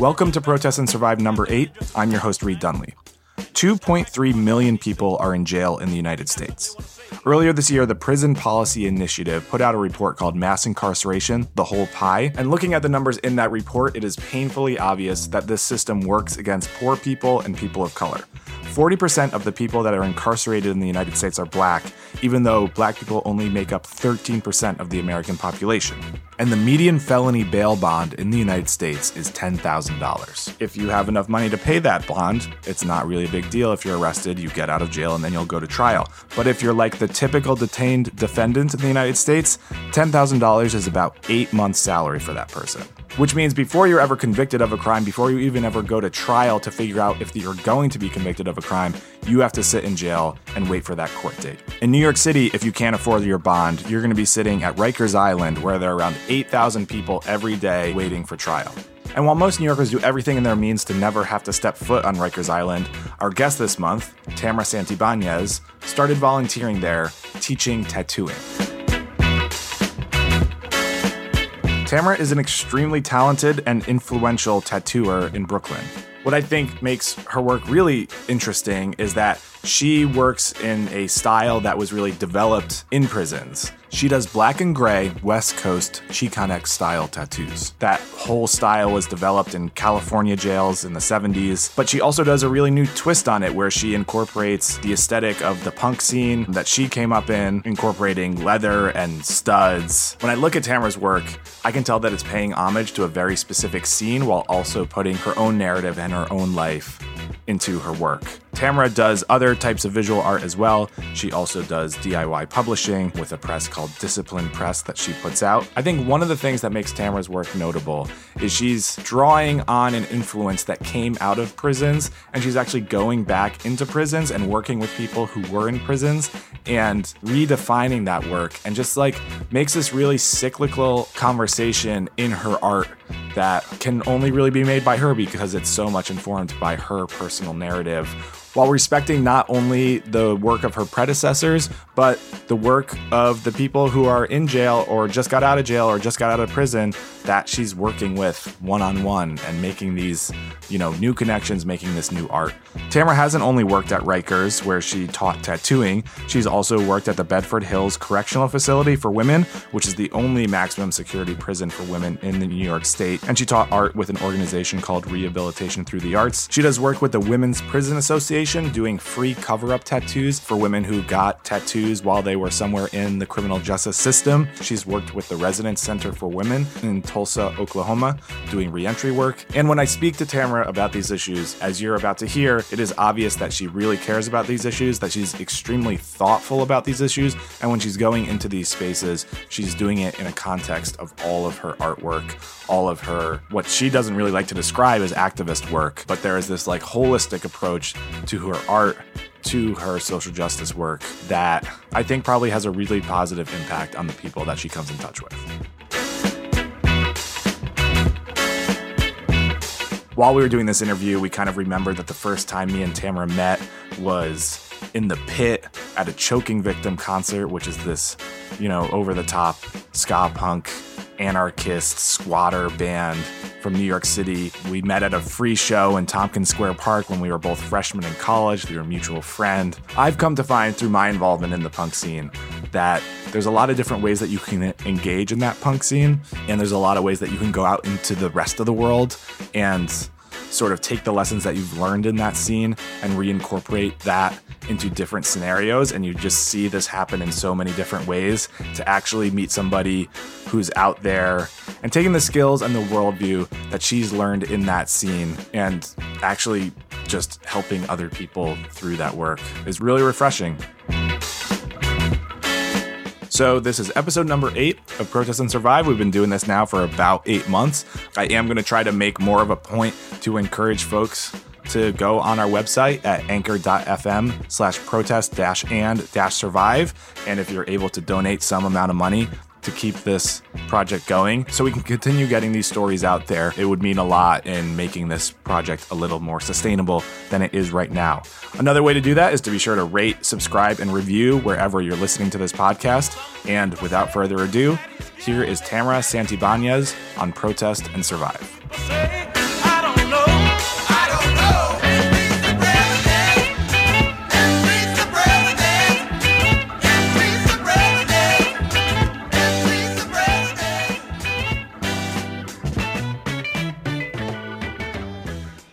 Welcome to Protest and Survive number eight. I'm your host, Reed Dunley. 2.3 million people are in jail in the United States. Earlier this year, the Prison Policy Initiative put out a report called Mass Incarceration The Whole Pie. And looking at the numbers in that report, it is painfully obvious that this system works against poor people and people of color. 40% of the people that are incarcerated in the United States are black, even though black people only make up 13% of the American population. And the median felony bail bond in the United States is $10,000. If you have enough money to pay that bond, it's not really a big deal. If you're arrested, you get out of jail and then you'll go to trial. But if you're like the typical detained defendant in the United States, $10,000 is about eight months' salary for that person. Which means before you're ever convicted of a crime, before you even ever go to trial to figure out if you're going to be convicted of a crime, you have to sit in jail and wait for that court date. In New York City, if you can't afford your bond, you're going to be sitting at Rikers Island, where there are around 8,000 people every day waiting for trial. And while most New Yorkers do everything in their means to never have to step foot on Rikers Island, our guest this month, Tamara Santibanez, started volunteering there, teaching tattooing. Tamara is an extremely talented and influential tattooer in Brooklyn. What I think makes her work really interesting is that she works in a style that was really developed in prisons. She does black and gray West Coast Chicanx style tattoos. That whole style was developed in California jails in the 70s, but she also does a really new twist on it where she incorporates the aesthetic of the punk scene that she came up in, incorporating leather and studs. When I look at Tamara's work, I can tell that it's paying homage to a very specific scene while also putting her own narrative and her own life into her work. Tamara does other types of visual art as well. She also does DIY publishing with a press called Discipline Press that she puts out. I think one of the things that makes Tamara's work notable is she's drawing on an influence that came out of prisons and she's actually going back into prisons and working with people who were in prisons and redefining that work and just like makes this really cyclical conversation in her art that can only really be made by her because it's so much informed by her personal narrative while respecting not only the work of her predecessors, but the work of the people who are in jail or just got out of jail or just got out of prison that she's working with one on one and making these, you know, new connections, making this new art. Tamara hasn't only worked at Rikers, where she taught tattooing, she's also worked at the Bedford Hills Correctional Facility for Women, which is the only maximum security prison for women in the New York State. And she taught art with an organization called Rehabilitation Through the Arts. She does work with the Women's Prison Association, doing free cover up tattoos for women who got tattoos while they were somewhere in the criminal justice system. She's worked with the Resonance Center for Women in Tulsa, Oklahoma, doing reentry work. And when I speak to Tamara about these issues, as you're about to hear, it is obvious that she really cares about these issues, that she's extremely thoughtful about these issues. And when she's going into these spaces, she's doing it in a context of all of her artwork, all of her, what she doesn't really like to describe as activist work, but there is this like holistic approach to her art to her social justice work that I think probably has a really positive impact on the people that she comes in touch with. While we were doing this interview, we kind of remembered that the first time me and Tamara met was in the pit at a choking victim concert, which is this, you know, over the top ska punk anarchist squatter band from New York City. We met at a free show in Tompkins Square Park when we were both freshmen in college through a mutual friend. I've come to find through my involvement in the punk scene that there's a lot of different ways that you can engage in that punk scene, and there's a lot of ways that you can go out into the rest of the world and sort of take the lessons that you've learned in that scene and reincorporate that into different scenarios. And you just see this happen in so many different ways to actually meet somebody who's out there and taking the skills and the worldview that she's learned in that scene and actually just helping other people through that work is really refreshing. So, this is episode number eight of Protest and Survive. We've been doing this now for about eight months. I am going to try to make more of a point to encourage folks to go on our website at anchor.fm slash protest dash and dash survive. And if you're able to donate some amount of money, to keep this project going so we can continue getting these stories out there. It would mean a lot in making this project a little more sustainable than it is right now. Another way to do that is to be sure to rate, subscribe, and review wherever you're listening to this podcast. And without further ado, here is Tamara Santibanez on Protest and Survive.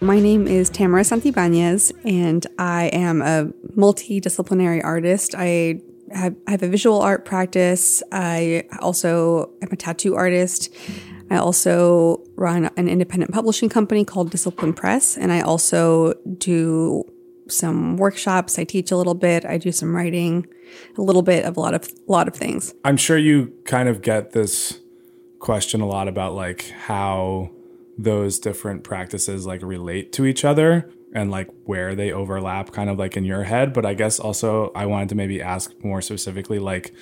My name is Tamara Santibanez, and I am a multidisciplinary artist. I have, I have a visual art practice. I also am a tattoo artist. I also run an independent publishing company called Discipline Press, and I also do some workshops. I teach a little bit. I do some writing, a little bit of a lot of a lot of things. I'm sure you kind of get this question a lot about like how those different practices like relate to each other and like where they overlap kind of like in your head. But i guess also i wanted to maybe ask more specifically like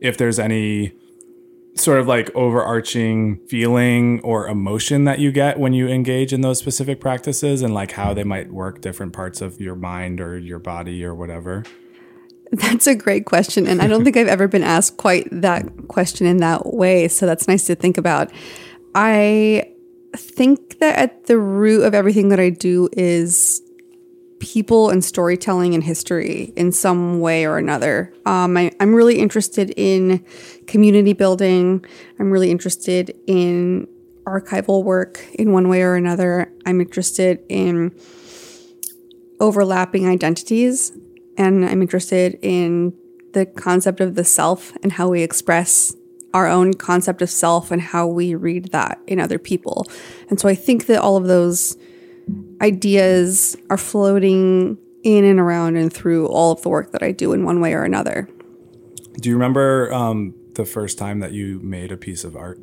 if there's any sort of like overarching feeling or emotion that you get when you engage in those specific practices and like how they might work different parts of your mind or your body or whatever. That's a great question and i don't think i've ever been asked quite that question in that way so that's nice to think about. I think that at the root of everything that I do is people and storytelling and history in some way or another. Um, I, I'm really interested in community building. I'm really interested in archival work in one way or another. I'm interested in overlapping identities, and I'm interested in the concept of the self and how we express our own concept of self and how we read that in other people. And so I think that all of those ideas are floating in and around and through all of the work that I do in one way or another. Do you remember um, the first time that you made a piece of art?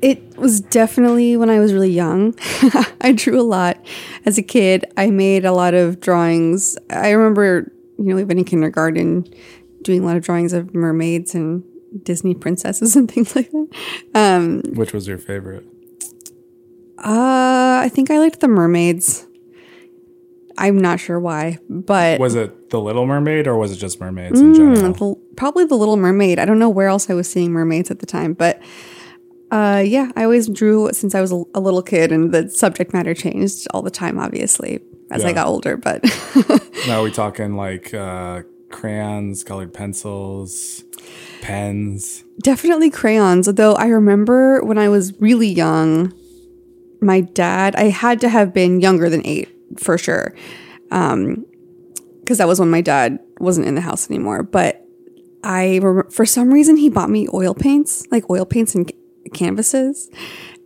It was definitely when I was really young. I drew a lot as a kid. I made a lot of drawings. I remember, you know, even in kindergarten, doing a lot of drawings of mermaids and Disney princesses and things like that. Um, Which was your favorite? Uh, I think I liked the mermaids. I'm not sure why, but was it the Little Mermaid or was it just mermaids in mm, general? The, probably the Little Mermaid. I don't know where else I was seeing mermaids at the time, but uh, yeah, I always drew since I was a, a, little kid, and the subject matter changed all the time, obviously as yeah. I got older. But now we talking like uh, crayons, colored pencils, pens? Definitely crayons. Though I remember when I was really young, my dad, I had to have been younger than eight for sure. Um, because that was when my dad wasn't in the house anymore. But I, for some reason, he bought me oil paints, like oil paints and canvases.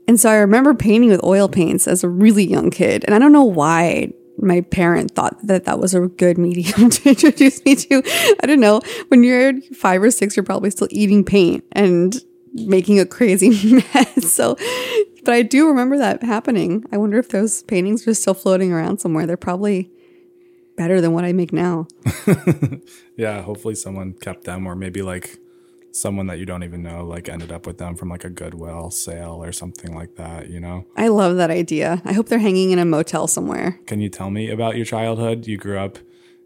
And so I remember painting with oil paints as a really young kid. And I don't know why my parent thought that that was a good medium to introduce me to. I don't know. When you're five or six, you're probably still eating paint and making a crazy mess. So, but I do remember that happening. I wonder if those paintings are still floating around somewhere. They're probably better than what I make now. yeah, hopefully someone kept them, or maybe like someone that you don't even know like ended up with them from like a Goodwill sale or something like that, you know? I love that idea. I hope they're hanging in a motel somewhere. Can you tell me about your childhood? You grew up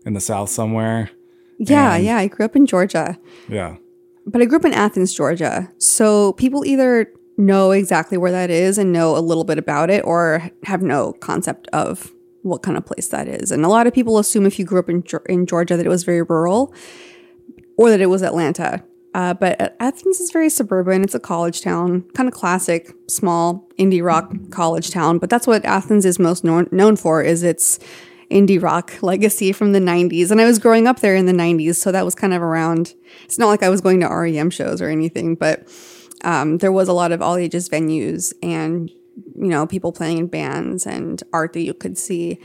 in the South somewhere? Yeah, and- yeah. I grew up in Georgia. Yeah. But I grew up in Athens, Georgia. So people either know exactly where that is and know a little bit about it or have no concept of what kind of place that is. And a lot of people assume if you grew up in, in Georgia that it was very rural or that it was Atlanta. Uh, but Athens is very suburban. It's a college town, kind of classic, small indie rock college town. But that's what Athens is most known, known for is its indie rock legacy from the 90s. And I was growing up there in the 90s, so that was kind of around. It's not like I was going to REM shows or anything, but um, there was a lot of all ages venues and you know people playing in bands and art that you could see.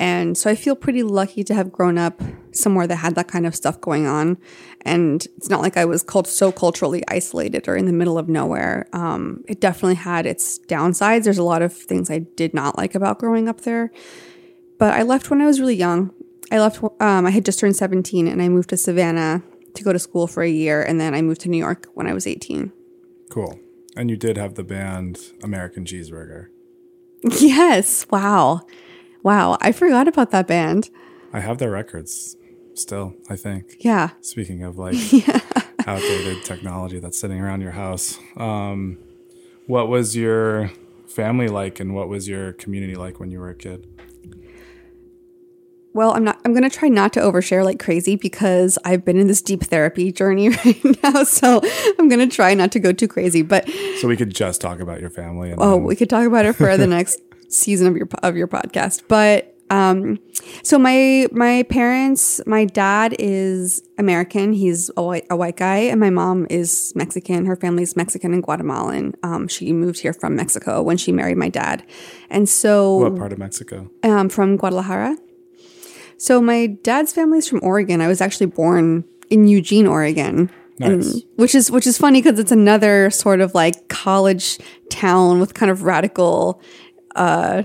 And so I feel pretty lucky to have grown up somewhere that had that kind of stuff going on. And it's not like I was cult- so culturally isolated or in the middle of nowhere. Um, it definitely had its downsides. There's a lot of things I did not like about growing up there. But I left when I was really young. I left, um, I had just turned 17 and I moved to Savannah to go to school for a year. And then I moved to New York when I was 18. Cool. And you did have the band American Cheeseburger. Yes. Wow. Wow, I forgot about that band. I have their records still, I think. Yeah. Speaking of like yeah. outdated technology that's sitting around your house. Um, what was your family like and what was your community like when you were a kid? well, I'm not. I'm gonna try not to overshare like crazy because I've been in this deep therapy journey right now. So I'm gonna try not to go too crazy. But So we could just talk about your family. And oh, then- we could talk about it for the next season of your of your podcast. But um, so my my parents, my dad is American. He's a white a white guy, and my mom is Mexican. Her family's Mexican and Guatemalan. Um, she moved here from Mexico when she married my dad, and so what part of Mexico? um, from Guadalajara. So my dad's family's from Oregon. I was actually born in Eugene, Oregon. Nice. And- which is which is funny because it's another sort of like college town with kind of radical uh,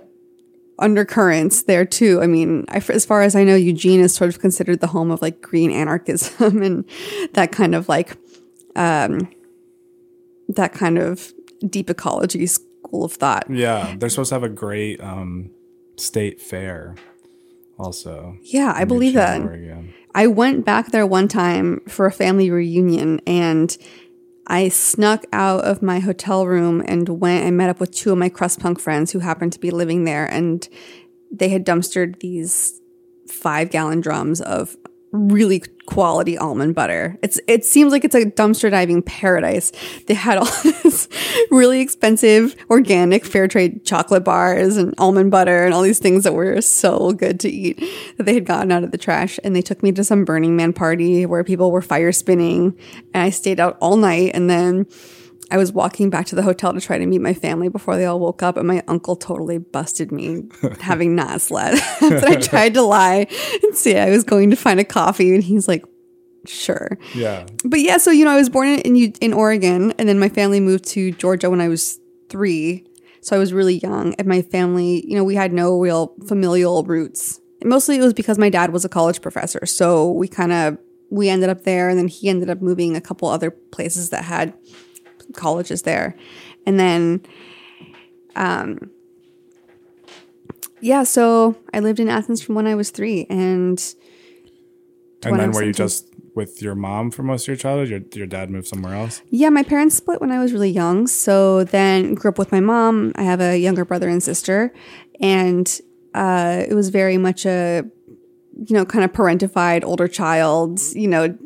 undercurrents there too. I mean, I, as far as I know, Eugene is sort of considered the home of like green anarchism and that kind of like um, that kind of deep ecology school of thought. Yeah, they're supposed to have a great um, state fair. Also, Yeah, I believe that. Oregon. I went back there one time for a family reunion and I snuck out of my hotel room and went and met up with two of my crust punk friends who happened to be living there and they had dumpstered these five gallon drums of really quality almond butter. It's it seems like it's a dumpster diving paradise. They had all this really expensive organic fair trade chocolate bars and almond butter and all these things that were so good to eat that they had gotten out of the trash. And they took me to some Burning Man party where people were fire spinning and I stayed out all night and then I was walking back to the hotel to try to meet my family before they all woke up, and my uncle totally busted me having not slept. but I tried to lie and say I was going to find a coffee, and he's like, "Sure." Yeah, But yeah, so you know, I was born in in, in Oregon, and then my family moved to Georgia when I was three, so I was really young. And my family, you know, we had no real familial roots. And mostly, it was because my dad was a college professor, so we kind of we ended up there, and then he ended up moving a couple other places that had colleges there, and then, um, yeah. So I lived in Athens from when I was three, and and then were you just with your mom for most of your childhood? Your your dad moved somewhere else. Yeah, my parents split when I was really young. So then grew up with my mom. I have a younger brother and sister. And uh, it was very much a, you know, kind of parentified older child, you know,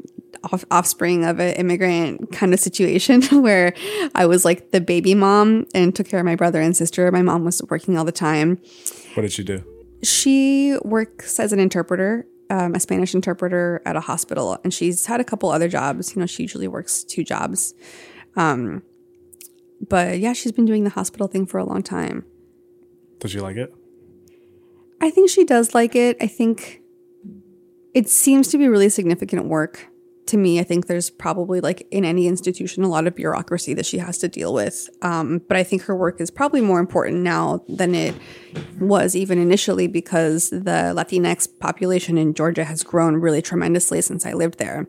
off- offspring of an immigrant kind of situation where I was like the baby mom and took care of my brother and sister. My mom was working all the time. What did she do? She works as an interpreter, um, a Spanish interpreter at a hospital, and she's had a couple other jobs. You know, she usually works two jobs. Um, but yeah, she's been doing the hospital thing for a long time. Did she like it? I think she does like it. I think it seems to be really significant work to me. I think there's probably like in any institution a lot of bureaucracy that she has to deal with. Um, but I think her work is probably more important now than it was even initially because the Latinx population in Georgia has grown really tremendously since I lived there.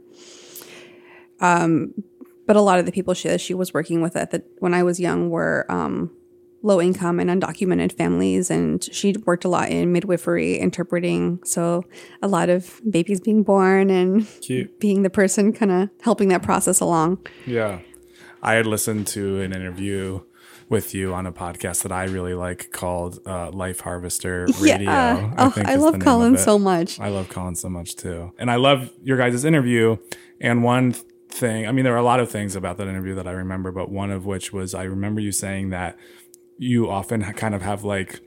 Um, but a lot of the people she she was working with at the when I was young were um, low income and undocumented families, and she worked a lot in midwifery, interpreting. So a lot of babies being born and Cute. being the person kind of helping that process along. Yeah. I had listened to an interview with you on a podcast that I really like called uh, Life Harvester Radio. yeah. Oh, think I love Colin so much. I love Colin so much too. And I love your guys' interview. And one thing, I mean, there were a lot of things about that interview that I remember, but one of which was I remember you saying that you often kind of have like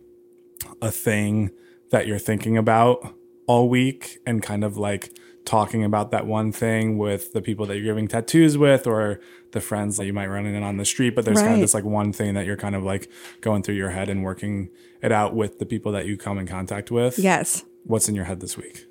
a thing that you're thinking about all week and kind of like talking about that one thing with the people that you're giving tattoos with or the friends that you might run in on the street but there's kind of this like one thing that you're kind of like going through your head and working it out with the people that you come in contact with Yes. what's in your head this week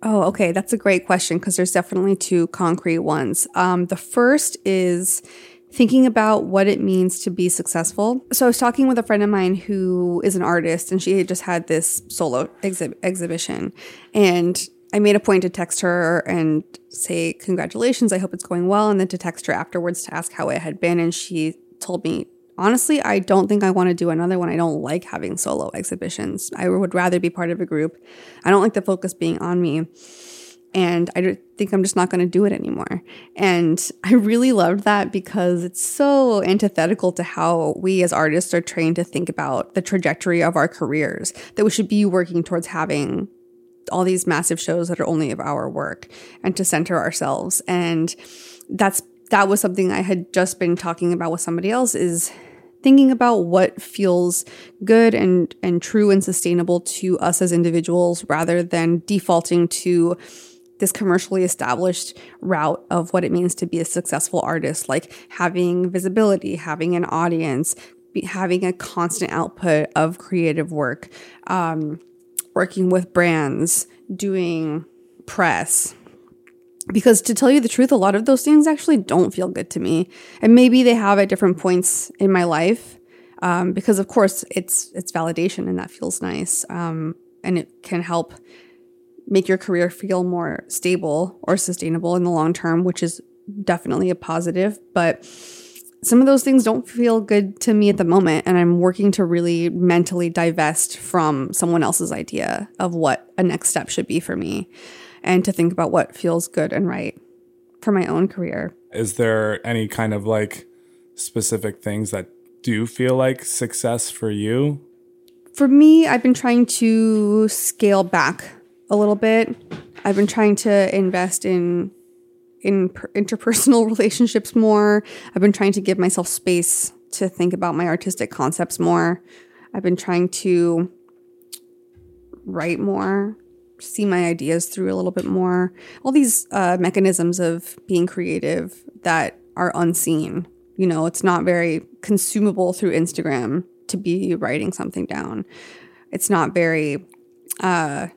Oh, okay. That's a great question because there's definitely two concrete ones. Um, the first is thinking about what it means to be successful. So I was talking with a friend of mine who is an artist and she had just had this solo exhi- exhibition. And I made a point to text her and say, Congratulations, I hope it's going well. And then to text her afterwards to ask how it had been. And she told me, Honestly, I don't think I want to do another one. I don't like having solo exhibitions. I would rather be part of a group. I don't like the focus being on me and I think I'm just not going to do it anymore. And I really loved that because it's so antithetical to how we as artists are trained to think about the trajectory of our careers, that we should be working towards having all these massive shows that are only of our work and to center ourselves. And that's that was something I had just been talking about with somebody else is thinking about what feels good and and true and sustainable to us as individuals rather than defaulting to this commercially established route of what it means to be a successful artist like having visibility having an audience having a constant output of creative work um, working with brands doing press because to tell you the truth, a lot of those things actually don't feel good to me, and maybe they have at different points in my life. Um, because of course it's it's validation and that feels nice, um, and it can help make your career feel more stable or sustainable in the long term, which is definitely a positive. But some of those things don't feel good to me at the moment, and I'm working to really mentally divest from someone else's idea of what a next step should be for me and to think about what feels good and right for my own career. Is there any kind of like specific things that do feel like success for you? For me, I've been trying to scale back a little bit. I've been trying to invest in in per- interpersonal relationships more. I've been trying to give myself space to think about my artistic concepts more. I've been trying to write more see my ideas through a little bit more. All these uh, mechanisms of being creative that are unseen. You know, it's not very consumable through Instagram to be writing something down. It's not very, uh,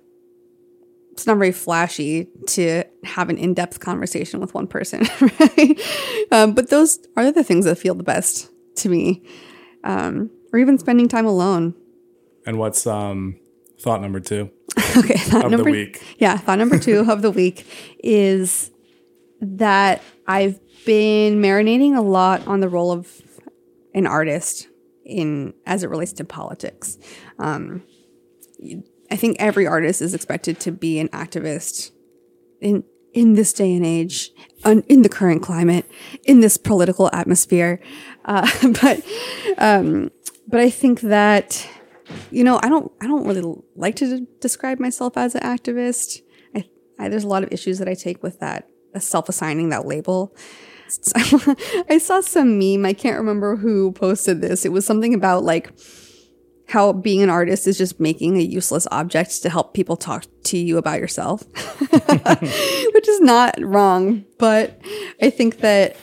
it's not very flashy to have an in-depth conversation with one person, right? Um, but those are the things that feel the best to me, um, or even spending time alone. And what's um, thought number two? okay, thought of number the week. yeah, thought number two of the week is that I've been marinating a lot on the role of an artist in as it relates to politics. Um, I think every artist is expected to be an activist in in this day and age, in the current climate, in this political atmosphere. Uh, but um, but I think that you know, I don't I don't really like to describe myself as an activist. I, I there's a lot of issues that I take with that self-assigning that label. I saw some meme. I can't remember who posted this. It was something about like how being an artist is just making a useless object to help people talk to you about yourself, which is not wrong. But I think that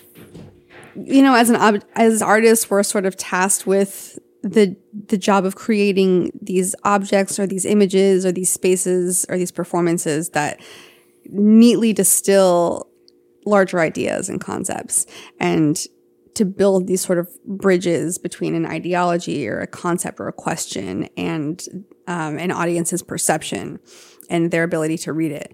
you know, as an ob- as artists, we're sort of tasked with the the job of creating these objects or these images or these spaces or these performances that neatly distill larger ideas and concepts and to build these sort of bridges between an ideology or a concept or a question and um, an audience's perception and their ability to read it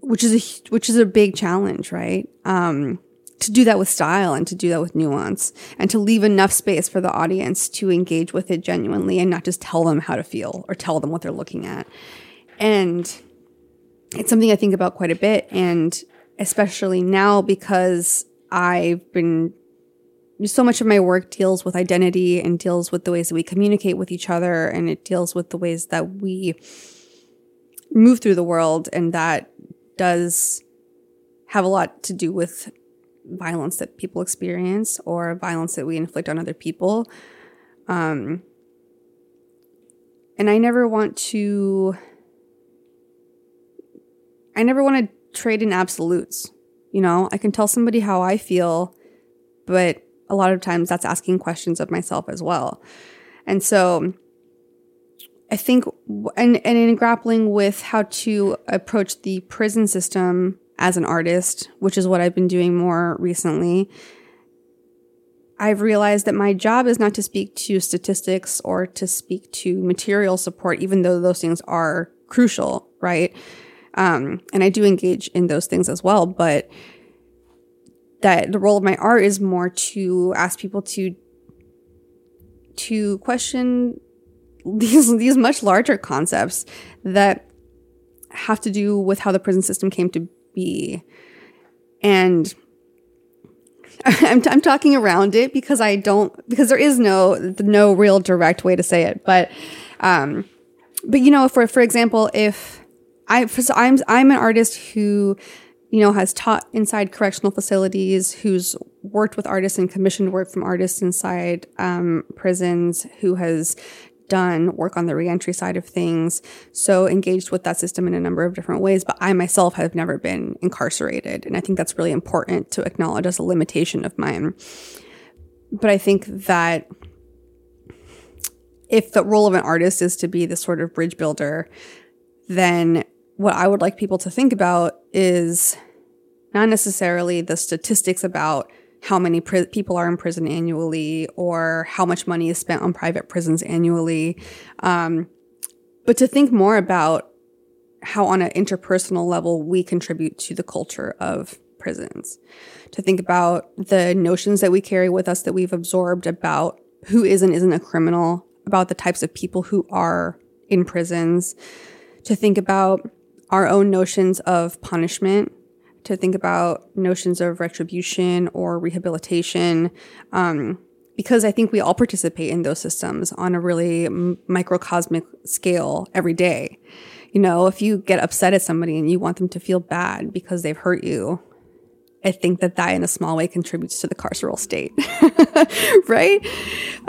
which is a which is a big challenge right um, to do that with style and to do that with nuance and to leave enough space for the audience to engage with it genuinely and not just tell them how to feel or tell them what they're looking at. And it's something I think about quite a bit. And especially now because I've been so much of my work deals with identity and deals with the ways that we communicate with each other and it deals with the ways that we move through the world and that does have a lot to do with violence that people experience or violence that we inflict on other people. Um, and I never want to, I never want to trade in absolutes. You know, I can tell somebody how I feel, but a lot of times that's asking questions of myself as well. And so I think, and, and in grappling with how to approach the prison system as an artist, which is what I've been doing more recently, I've realized that my job is not to speak to statistics or to speak to material support, even though those things are crucial, right? Um, and I do engage in those things as well, but that the role of my art is more to ask people to to question these these much larger concepts that have to do with how the prison system came to be. And I'm, I'm talking around it because I don't, because there is no, no real direct way to say it. But, um, but you know, for, for example, if I, so I'm, I'm an artist who, you know, has taught inside correctional facilities, who's worked with artists and commissioned work from artists inside um, prisons, who has done work on the reentry side of things. So engaged with that system in a number of different ways. But I myself have never been incarcerated. And I think that's really important to acknowledge as a limitation of mine. But I think that if the role of an artist is to be the sort of bridge builder, then what I would like people to think about is not necessarily the statistics about how many people are in prison annually or how much money is spent on private prisons annually, um, but to think more about how, on an interpersonal level, we contribute to the culture of prisons. To think about the notions that we carry with us that we've absorbed about who is and isn't a criminal, about the types of people who are in prisons, to think about our own notions of punishment, to think about notions of retribution or rehabilitation, um, because I think we all participate in those systems on a really microcosmic scale every day. You know, if you get upset at somebody and you want them to feel bad because they've hurt you, I think that that in a small way contributes to the carceral state. right?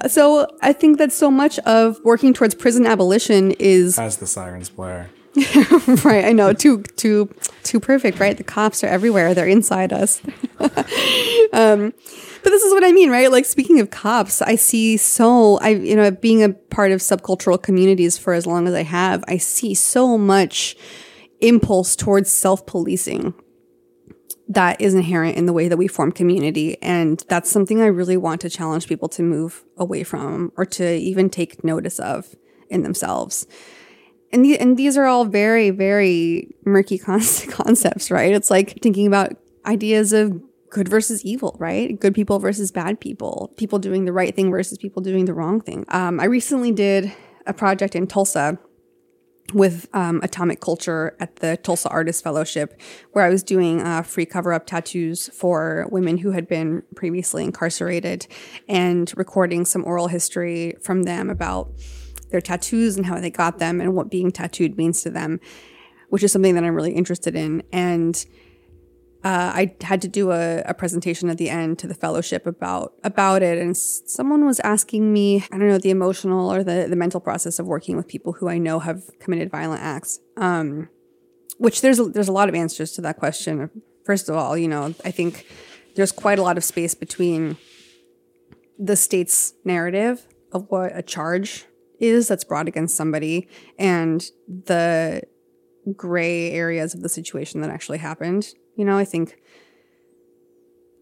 So I think that so much of working towards prison abolition is as the sirens blare. right, I know. Too too too perfect, right? The cops are everywhere. They're inside us. um, but this is what I mean, right? Like speaking of cops, I see so I you know, being a part of subcultural communities for as long as I have, I see so much impulse towards self-policing that is inherent in the way that we form community. And that's something I really want to challenge people to move away from or to even take notice of in themselves and, the, and these are all very, very murky con- concepts, right? It's like thinking about ideas of good versus evil, right? Good people versus bad people, people doing the right thing versus people doing the wrong thing. Um, I recently did a project in Tulsa with um, Atomic Culture at the Tulsa Artist Fellowship, where I was doing uh, free cover up tattoos for women who had been previously incarcerated and recording some oral history from them about their tattoos and how they got them and what being tattooed means to them, which is something that I'm really interested in. And uh, I had to do a, a, presentation at the end to the fellowship about about it, and someone was asking me, I don't know, the emotional or the the mental process of working with people who I know have committed violent acts. Um, which there's a, there's a lot of answers to that question. First of all, you know, I think there's quite a lot of space between the state's narrative of what a charge is that's brought against somebody and the gray areas of the situation that actually happened. You know, I think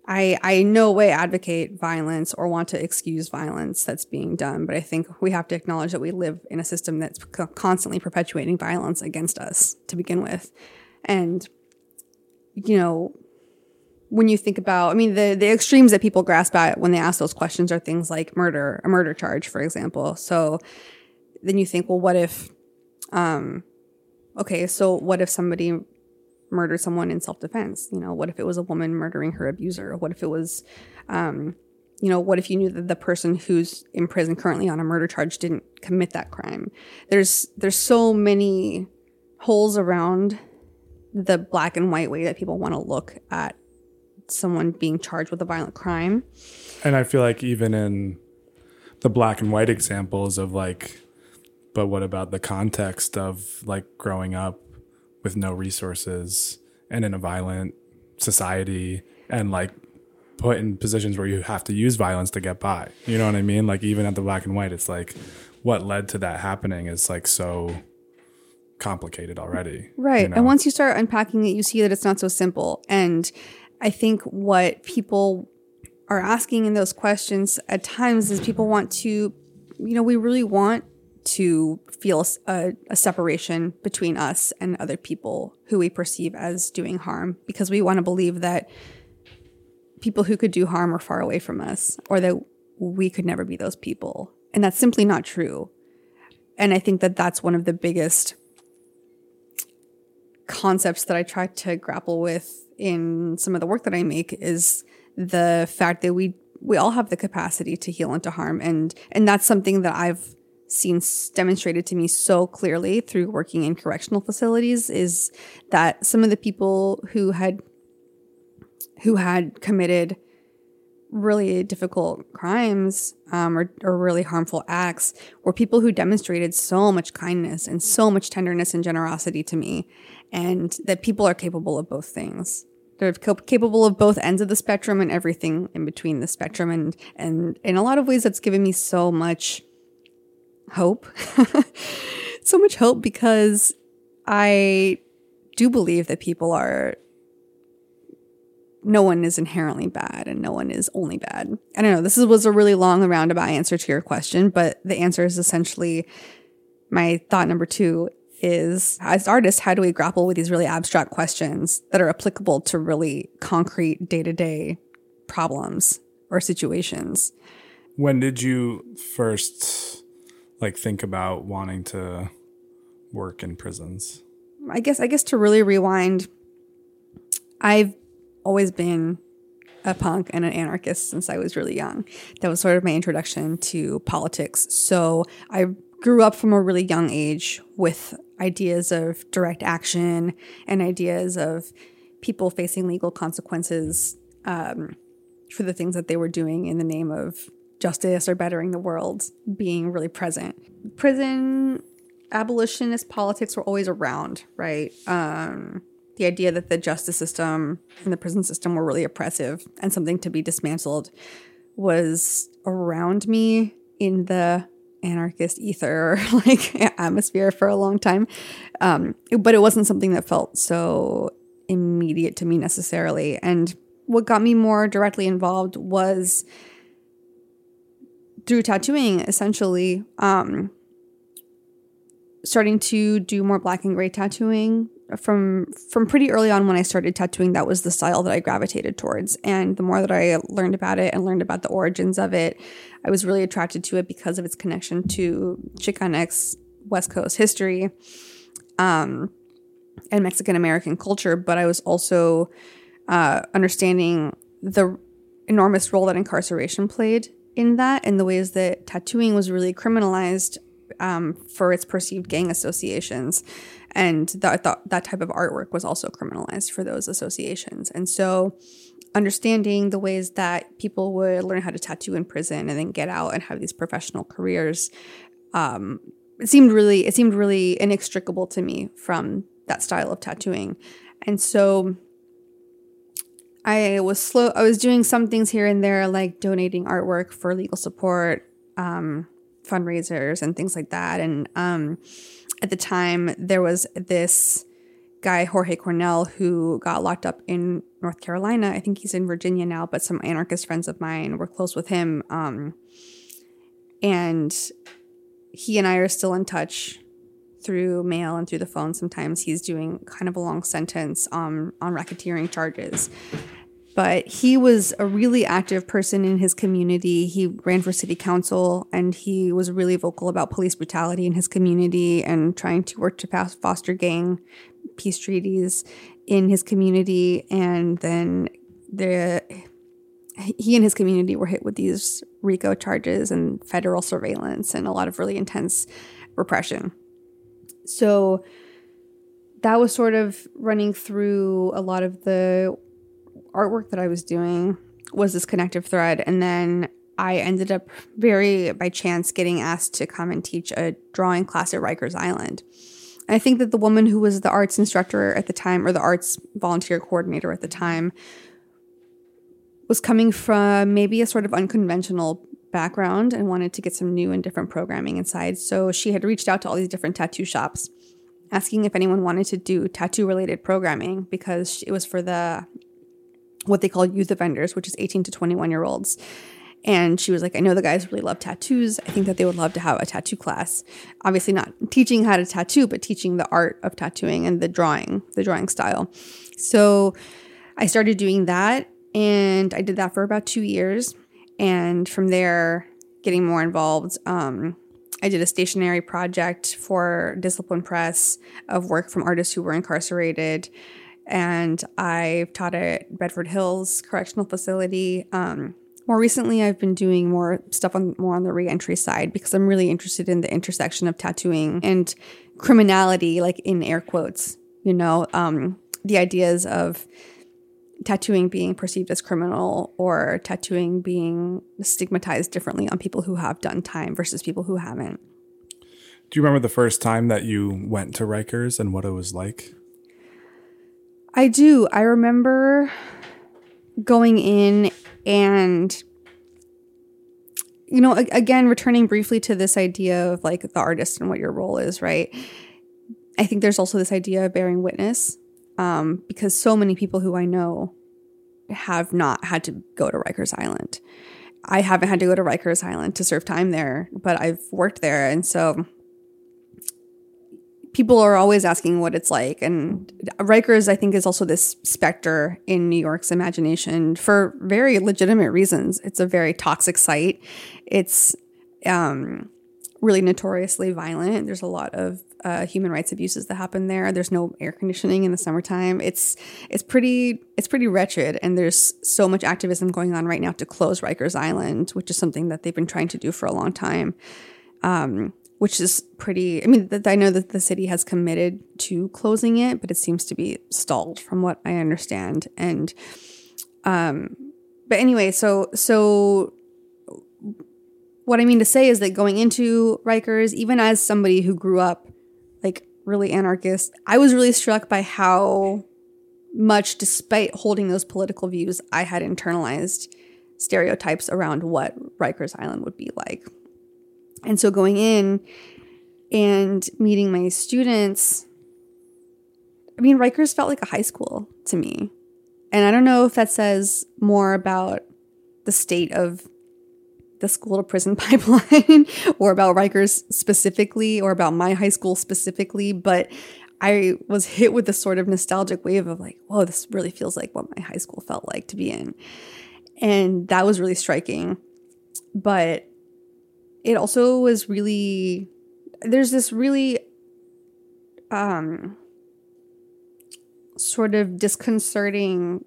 I I no way advocate violence or want to excuse violence that's being done, but I think we have to acknowledge that we live in a system that's constantly perpetuating violence against us to begin with. And you know, when you think about, I mean, the the extremes that people grasp at when they ask those questions are things like murder, a murder charge, for example. So then you think, well, what if, um, okay, so what if somebody murdered someone in self defense? You know, what if it was a woman murdering her abuser? What if it was, um, you know, what if you knew that the person who's in prison currently on a murder charge didn't commit that crime? There's there's so many holes around the black and white way that people want to look at someone being charged with a violent crime. And I feel like even in the black and white examples of like, but what about the context of like growing up with no resources and in a violent society and like put in positions where you have to use violence to get by? You know what I mean? Like, even at the black and white, it's like what led to that happening is like so complicated already. Right. You know? And once you start unpacking it, you see that it's not so simple. And I think what people are asking in those questions at times is people want to, you know, we really want to feel a, a, separation between us and other people who we perceive as doing harm because we want to believe that people who could do harm are far away from us or that we could never be those people. And that's simply not true. And I think that that's one of the biggest concepts that I try to grapple with in some of the work that I make is the fact that we we all have the capacity to heal and to harm. And and that's something that I've seen demonstrated to me so clearly through working in correctional facilities is that some of the people who had who had committed really difficult crimes um, or, or really harmful acts were people who demonstrated so much kindness and so much tenderness and generosity to me and that people are capable of both things they're cap- capable of both ends of the spectrum and everything in between the spectrum and and in a lot of ways that's given me so much hope so much hope because i do believe that people are no one is inherently bad and no one is only bad. I don't know. This is, was a really long roundabout answer to your question, but the answer is essentially my thought number two is as artists, how do we grapple with these really abstract questions that are applicable to really concrete day to day problems or situations? When did you first like think about wanting to work in prisons? I guess I guess to really rewind, I've always been a punk and an anarchist since I was really young. That was sort of my introduction to politics. So I grew up from a really young age with ideas of direct action and ideas of people facing legal consequences um, for the things that they were doing in the name of justice or bettering the world being really present. Prison abolitionist politics were always around, right? Um, the idea that the justice system and the prison system were really oppressive and something to be dismantled was around me in the anarchist ether like atmosphere for a long time. Um, but it wasn't something that felt so immediate to me necessarily. And what got me more directly involved was through tattooing essentially um, starting to do more black and gray tattooing from from pretty early on when I started tattooing that was the style that I gravitated towards. And the more that I learned about it and learned about the origins of it I was really attracted to it because of its connection to Chicanx West Coast history um, and Mexican American culture. But I was also uh, understanding the enormous role that incarceration played in that and the ways that tattooing was really criminalized um, for its perceived gang associations and that that that type of artwork was also criminalized for those associations. And so understanding the ways that people would learn how to tattoo in prison and then get out and have these professional careers um, it seemed really it seemed really inextricable to me from that style of tattooing. And so i was slow i was doing some things here and there like donating artwork for legal support um, fundraisers and things like that. And um, at the time there was this guy Jorge Cornell who got locked up in North Carolina. I think he's in Virginia now, but some anarchist friends of mine were close with him. Um, and he and I are still in touch through mail and through the phone. Sometimes he's doing kind of a long sentence um, on racketeering charges. But he was a really active person in his community. He ran for city council and he was really vocal about police brutality in his community and trying to work to pass foster gang peace treaties in his community. And then the he and his community were hit with these RICO charges and federal surveillance and a lot of really intense repression. So that was sort of running through a lot of the artwork that I was doing was this connective thread. And then I ended up very by chance getting asked to come and teach a drawing class at Rikers Island. And I think that the woman who was the arts instructor at the time, or the arts volunteer coordinator at the time, was coming from maybe a sort of unconventional background and wanted to get some new and different programming inside. So she had reached out to all these different tattoo shops asking if anyone wanted to do tattoo related programming because it was for the what they call youth offenders, which is 18 to 21 year olds. And she was like, I know the guys really love tattoos. I think that they would love to have a tattoo class. Obviously, not teaching how to tattoo, but teaching the art of tattooing and the drawing, the drawing style. So I started doing that. And I did that for about two years. And from there, getting more involved, um, I did a stationary project for Discipline Press of work from artists who were incarcerated and I've taught at Bedford Hills Correctional Facility um, more recently I've been doing more stuff on more on the reentry side because I'm really interested in the intersection of tattooing and criminality, like in air quotes, you know, um, the ideas of tattooing being perceived as criminal or tattooing being stigmatized differently on people who have done time versus people who haven't. Do you remember the first time that you went to Rikers and what it was like? I do. I remember going in and you know again returning briefly to this idea of like the artist and what your role is right? I think there's also this idea of bearing witness um, because so many people who i know have not had to go to rikers island. I haven't had to go to rikers island to serve time there but i've worked there. And so people are always asking what it's like. And Rikers, I think, is also this specter in New York's imagination for very legitimate reasons. It's a very toxic site. It's um, really notoriously violent. There's a lot of uh, human rights abuses that happen there. There's no air conditioning in the summertime. It's it's pretty it's pretty wretched, and there's so much activism going on right now to close Rikers Island, which is something that they've been trying to do for a long time. Um, which is pretty. I mean, I know that the city has committed to closing it, but it seems to be stalled from what I understand. And, um, but anyway, so so what I mean to say is that going into Rikers, even as somebody who grew up like really anarchist, I was really struck by how much, despite holding those political views, I had internalized stereotypes around what Rikers Island would be like. And so going in and meeting my students, I mean, Rikers felt like a high school to me. And I don't know if that says more about the state of the school to prison pipeline or about Rikers specifically or about my high school specifically, but I was hit with this sort of nostalgic wave of like, whoa, this really feels like what my high school felt like to be in. And that was really striking. But it also was really there's this really um sort of disconcerting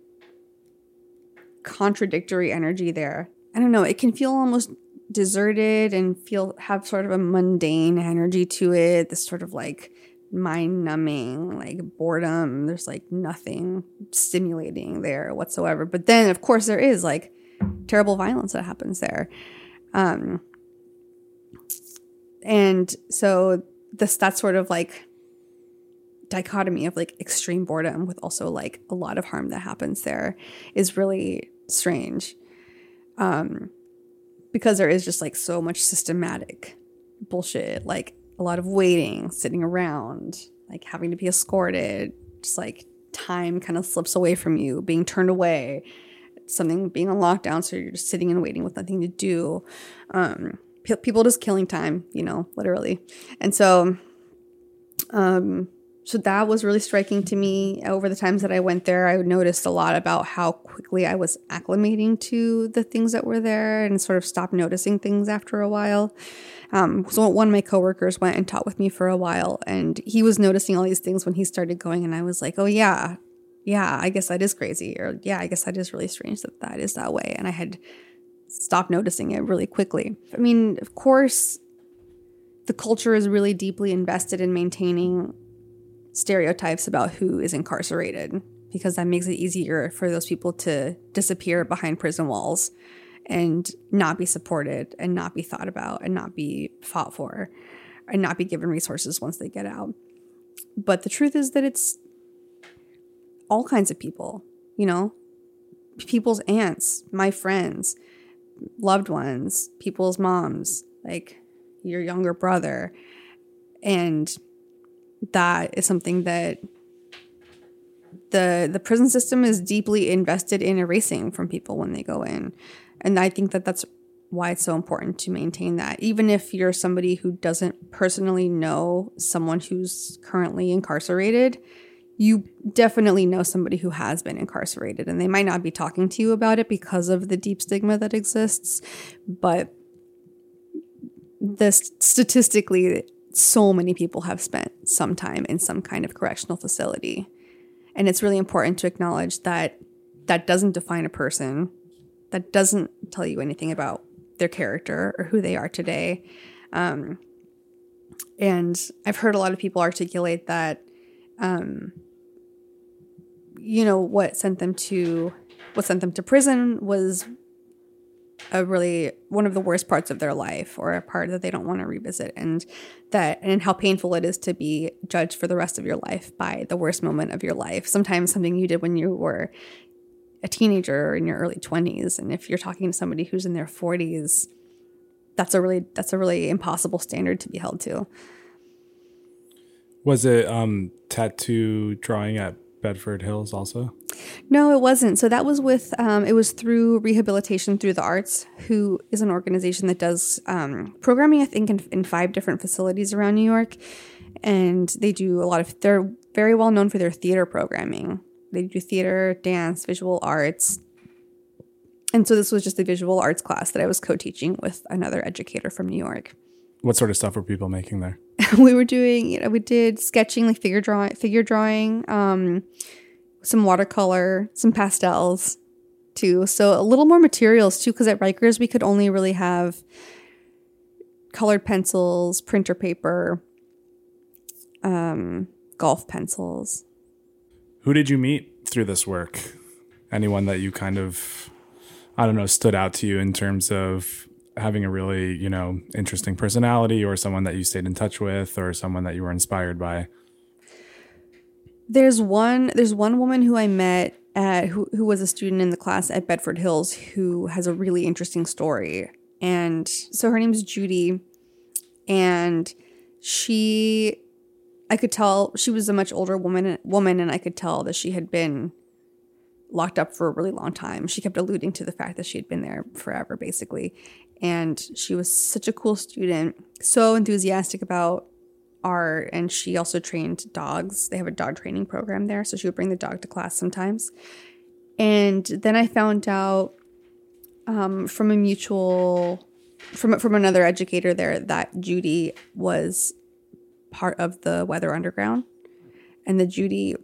contradictory energy there. I don't know, it can feel almost deserted and feel have sort of a mundane energy to it, this sort of like mind numbing, like boredom. There's like nothing stimulating there whatsoever. But then of course there is like terrible violence that happens there. Um and so this that's sort of like dichotomy of like extreme boredom with also like a lot of harm that happens there is really strange. Um because there is just like so much systematic bullshit, like a lot of waiting, sitting around, like having to be escorted, just like time kind of slips away from you, being turned away, something being on lockdown, so you're just sitting and waiting with nothing to do. Um, people just killing time, you know, literally. And so, um, so that was really striking to me over the times that I went there. I noticed a lot about how quickly I was acclimating to the things that were there and sort of stopped noticing things after a while. Um, so one of my coworkers went and taught with me for a while, and he was noticing all these things when he started going, and I was like, "Oh yeah, yeah, I guess that is crazy," or "Yeah, I guess that is really strange that that is that way." And I had stop noticing it really quickly. I mean, of course, the culture is really deeply invested in maintaining stereotypes about who is incarcerated because that makes it easier for those people to disappear behind prison walls and not be supported and not be thought about and not be fought for and not be given resources once they get out. But the truth is that it's all kinds of people, you know, people's aunts, my friends, loved ones, people's moms, like your younger brother. And that is something that the the prison system is deeply invested in erasing from people when they go in. And I think that that's why it's so important to maintain that. Even if you're somebody who doesn't personally know someone who's currently incarcerated, you definitely know somebody who has been incarcerated and they might not be talking to you about it because of the deep stigma that exists but this statistically so many people have spent some time in some kind of correctional facility and it's really important to acknowledge that that doesn't define a person that doesn't tell you anything about their character or who they are today. Um, and I've heard a lot of people articulate that, um, you know, what sent them to what sent them to prison was a really one of the worst parts of their life or a part that they don't want to revisit. And that and how painful it is to be judged for the rest of your life by the worst moment of your life. Sometimes something you did when you were a teenager in your early 20s and if you're talking to somebody who's in their 40s that's a really that's a really impossible standard to be held to. Was it um tattoo drawing at Bedford Hills also? No, it wasn't. So that was with, um, it was through Rehabilitation Through the Arts, who is an organization that does um, programming, I think, in, in five different facilities around New York. And they do a lot of, they're very well known for their theater programming. They do theater, dance, visual arts. And so this was just a visual arts class that I was co teaching with another educator from New York. What sort of stuff were people making there? we were doing, you know, we did sketching, like figure drawing, figure drawing, um, some watercolor, some pastels, too. So a little more materials too, because at Rikers we could only really have colored pencils, printer paper, um, golf pencils. Who did you meet through this work? Anyone that you kind of, I don't know, stood out to you in terms of having a really, you know, interesting personality or someone that you stayed in touch with or someone that you were inspired by? There's one there's one woman who I met at who who was a student in the class at Bedford Hills who has a really interesting story. And so her name's Judy and she I could tell she was a much older woman woman and I could tell that she had been locked up for a really long time. She kept alluding to the fact that she had been there forever basically. And she was such a cool student, so enthusiastic about art and she also trained dogs. They have a dog training program there, so she would bring the dog to class sometimes. And then I found out um, from a mutual from from another educator there that Judy was part of the Weather Underground, and that Judy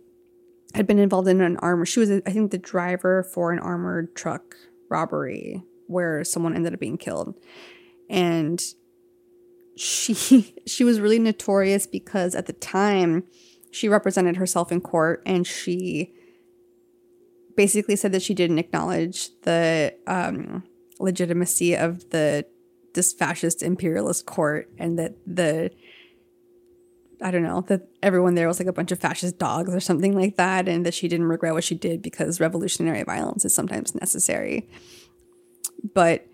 had been involved in an armor. She was, I think, the driver for an armored truck robbery where someone ended up being killed, and she she was really notorious because at the time she represented herself in court and she basically said that she didn't acknowledge the um, legitimacy of the this fascist imperialist court and that the I don't know that everyone there was like a bunch of fascist dogs or something like that and that she didn't regret what she did because revolutionary violence is sometimes necessary. But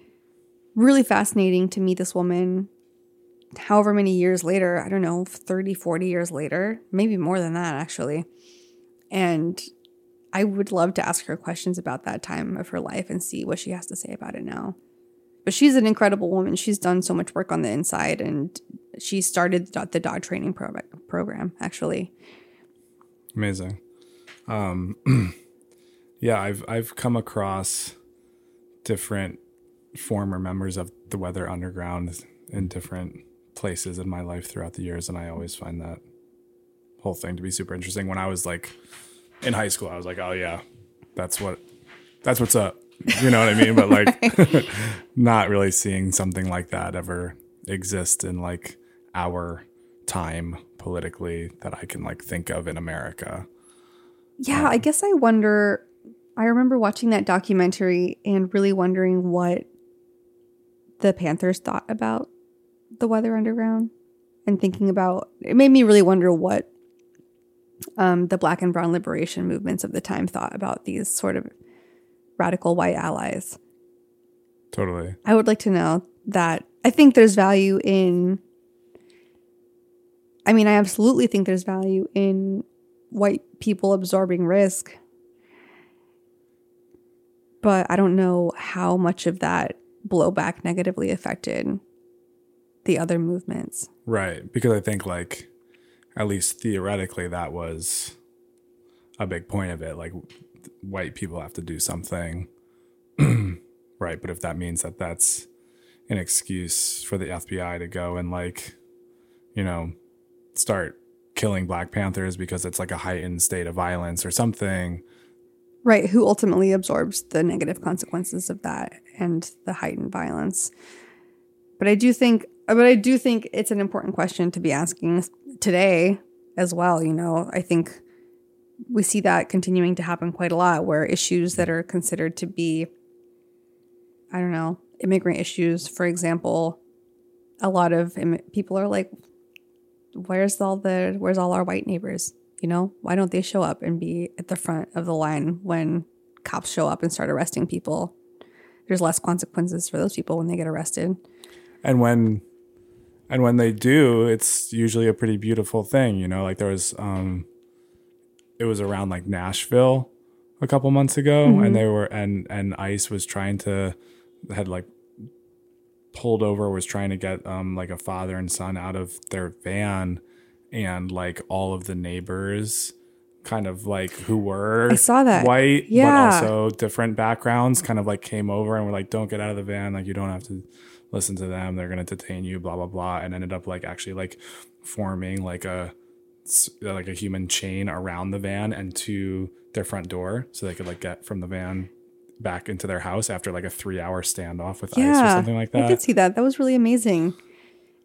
really fascinating to meet this woman however many years later, I don't know, 30, 40 years later, maybe more than that actually. And I would love to ask her questions about that time of her life and see what she has to say about it now. But she's an incredible woman. She's done so much work on the inside and she started the dog training pro- program actually. Amazing. Um, yeah, I've I've come across different former members of the Weather Underground in different places in my life throughout the years, and I always find that whole thing to be super interesting. When I was like in high school, I was like, oh yeah, that's what that's what's up. You know what I mean? But like not really seeing something like that ever exist in like our time politically that I can like think of in America. Yeah, I um, guess I wonder I remember watching that documentary and really wondering what the Panthers thought about the Weather Underground and thinking about it made me really wonder what um, the Black and Brown liberation movements of the time thought about these sort of radical white allies. Totally. I would like to know that. I think there's value in. I mean, I absolutely think there's value in white people absorbing risk. But I don't know how much of that blowback negatively affected the other movements. Right. Because I think, like, at least theoretically, that was a big point of it. Like, white people have to do something. right. But if that means that that's an excuse for the FBI to go and, like, you know, start killing Black Panthers because it's like a heightened state of violence or something, Right, who ultimately absorbs the negative consequences of that and the heightened violence. But I do think but I do think it's an important question to be asking today as well, you know. I think we see that continuing to happen quite a lot where issues that are considered to be I don't know, immigrant issues, for example, a lot of Im- people are like where's all the where's all our white neighbors? You know, why don't they show up and be at the front of the line when cops show up and start arresting people? There's less consequences for those people when they get arrested. And when and when they do, it's usually a pretty beautiful thing, you know, like there was um it was around like Nashville a couple months ago Mm-hmm. and they were and and ICE was trying to had like pulled over was trying to get um like a father and son out of their van and like all of the neighbors kind of like who were I saw that. white Yeah. but also different backgrounds kind of like came over and were like don't get out of the van like you don't have to listen to them they're going to detain you blah blah blah and ended up like actually like forming like a, like a human chain around the van and to their front door so they could like get from the van back into their house after like a three hour standoff with ice or something like that. I could see that. That was really amazing.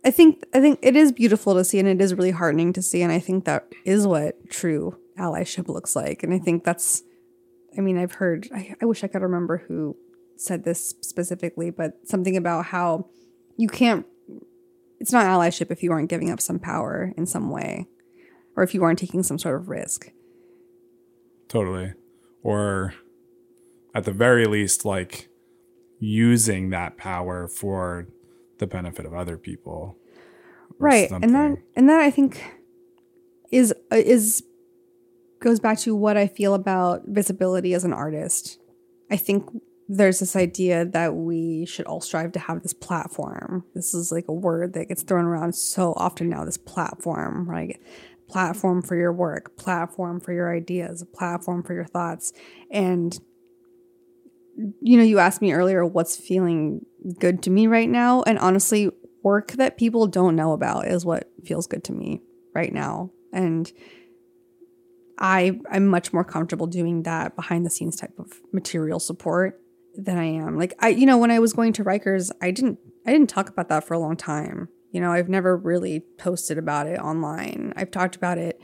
I think I think it is beautiful to see and it is really heartening to see and I think that is what true allyship looks like. And I think that's I mean, I've heard I, I wish I could remember who said this specifically, but something about how you can't it's not allyship if you aren't giving up some power in some way or if you aren't taking some sort of risk. totally or at the very least like using that power for the benefit of other people right and that something. and that i think is is goes back to what i feel about visibility as an artist. I think there's this idea that we should all strive to have this platform. This is like a word that gets thrown around so often now this platform right platform for your work platform for your ideas platform for your thoughts. And you know you asked me earlier what's feeling good to me right now and honestly work that people don't know about is what feels good to me right now. And i i'm much more comfortable doing that behind the scenes type of material support than i am. Like i you know when i was going to rikers i didn't i didn't talk about that for a long time. You know i've never really posted about it online. I've talked about it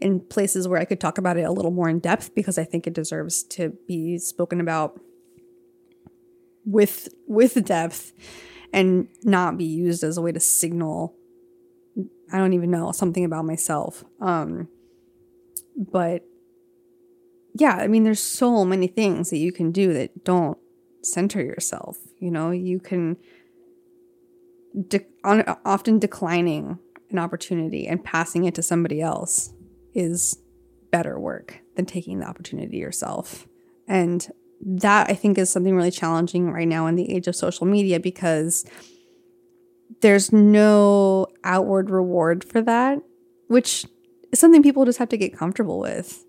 in places where i could talk about it a little more in depth because i think it deserves to be spoken about with with depth and not be used as a way to signal I don't even know something about myself. Um but yeah, I mean there's so many things that you can do that don't center yourself, you know? You can de- on, often declining an opportunity and passing it to somebody else is better work than taking the opportunity yourself. And that I think is something really challenging right now in the age of social media because there's no outward reward for that, which is something people just have to get comfortable with.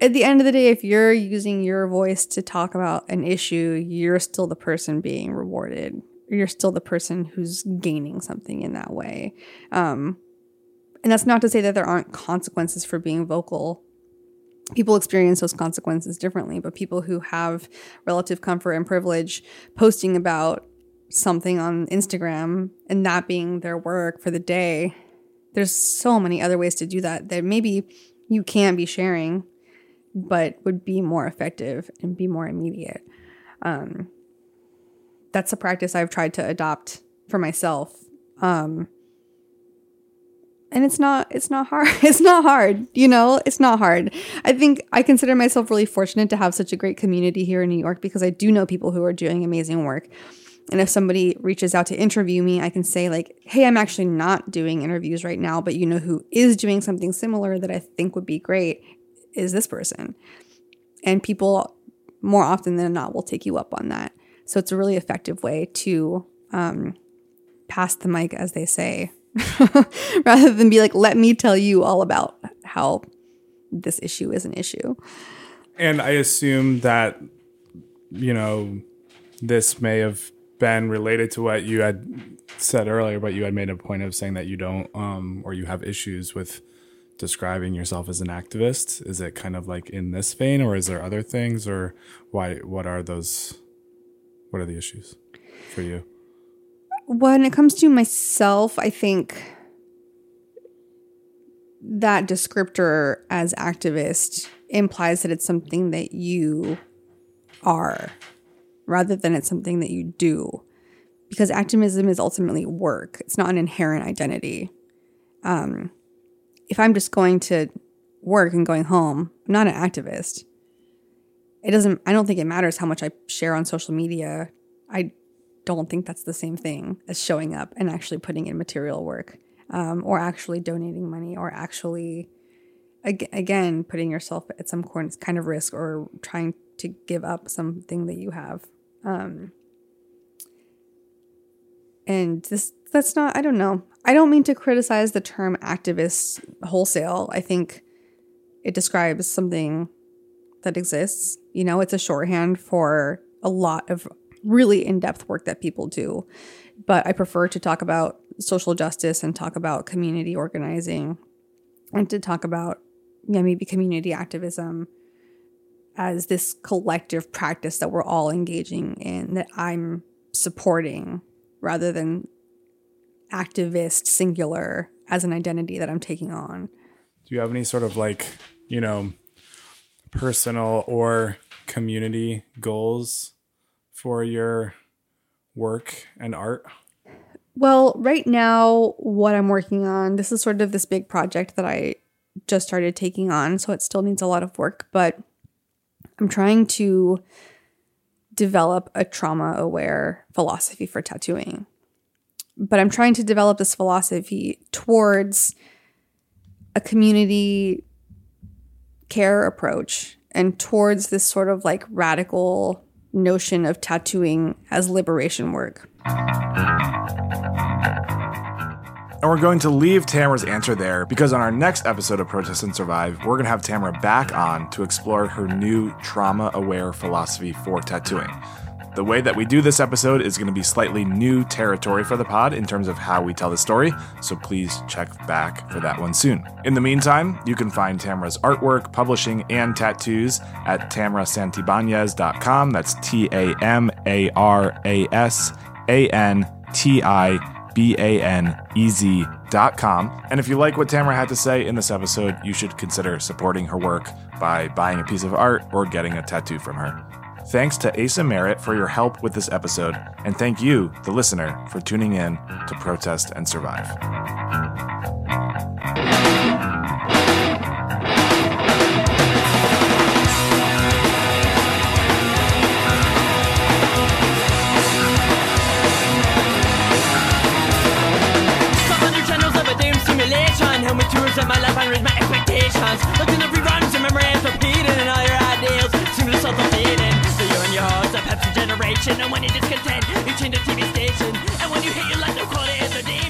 At the end of the day, if you're using your voice to talk about an issue, you're still the person being rewarded. You're still the person who's gaining something in that way. Um, and that's not to say that there aren't consequences for being vocal people experience those consequences differently, but people who have relative comfort and privilege posting about something on Instagram and that being their work for the day, there's so many other ways to do that that maybe you can be sharing, but would be more effective and be more immediate. Um, that's a practice I've tried to adopt for myself. Um, and it's not it's not hard it's not hard you know it's not hard. I think i consider myself really fortunate to have such a great community here in new york because i do know people who are doing amazing work. And if somebody reaches out to interview me i can say like hey i'm actually not doing interviews right now but you know who is doing something similar that i think would be great is this person. And people more often than not will take you up on that. So it's a really effective way to um, pass the mic as they say rather than be like, let me tell you all about how this issue is an issue. And I assume that, you know, this may have been related to what you had said earlier, but you had made a point of saying that you don't, um, or you have issues with describing yourself as an activist? Is it kind of like in this vein, or is there other things, or why? What are those? What are the issues for you? When it comes to myself, I think that descriptor as activist implies that it's something that you are rather than it's something that you do. Because activism is ultimately work. It's not an inherent identity. Um, if i'm just going to work and going home i'm not an activist. It doesn't i don't think it matters how much i share on social media. I don't think that's the same thing as showing up and actually putting in material work um, or actually donating money or actually ag- again putting yourself at some kind of risk or trying to give up something that you have. Um, and this that's not i don't know. I don't mean to criticize the term activist wholesale. I think it describes something that exists. You know it's a shorthand for a lot of really in-depth work that people do. But i prefer to talk about social justice and talk about community organizing and to talk about yeah maybe community activism as this collective practice that we're all engaging in that i'm supporting rather than activist singular as an identity that i'm taking on. Do you have any sort of like you know personal or community goals for your work and art well, right now, what I'm working on, this is sort of this big project that I just started taking on. So it still needs a lot of work, but I'm trying to develop a trauma aware philosophy for tattooing. But I'm trying to develop this philosophy towards a community care approach and towards this sort of like radical notion of tattooing as liberation work. And we're going to leave Tamara's answer there because on our next episode of Protest and Survive, we're going to have Tamara back on to explore her new trauma aware philosophy for tattooing. The way that we do this episode is going to be slightly new territory for the pod in terms of how we tell the story, so please check back for that one soon. In the meantime, you can find Tamara's artwork, publishing, and tattoos at tamarasantibanez.com. That's T A M A R A S A N T I B A N E Z dot com. And if you like what Tamara had to say in this episode, you should consider supporting her work by buying a piece of art or getting a tattoo from her. Thanks to Asa Merritt for your help with this episode, and thank you, the listener, for tuning in to Protest and Survive. simulation Help me to reset my life and raise my expectations generation. And when you're discontent, you change the TV station. And when you hate your life, no quality is a day.